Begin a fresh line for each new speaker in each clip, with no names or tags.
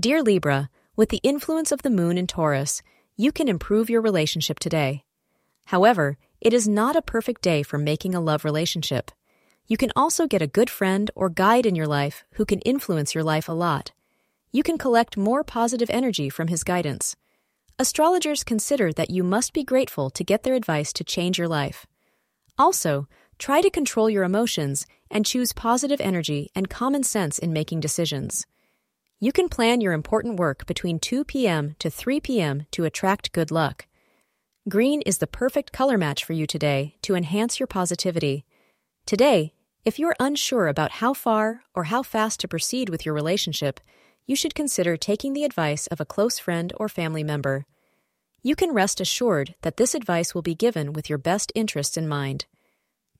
Dear Libra, with the influence of the moon in Taurus, you can improve your relationship today. However, it is not a perfect day for making a love relationship. You can also get a good friend or guide in your life who can influence your life a lot. You can collect more positive energy from his guidance. Astrologers consider that you must be grateful to get their advice to change your life. Also, try to control your emotions and choose positive energy and common sense in making decisions. You can plan your important work between 2 p.m. to 3 p.m. to attract good luck. Green is the perfect color match for you today to enhance your positivity. Today, if you're unsure about how far or how fast to proceed with your relationship, you should consider taking the advice of a close friend or family member. You can rest assured that this advice will be given with your best interests in mind.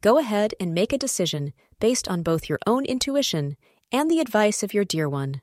Go ahead and make a decision based on both your own intuition and the advice of your dear one.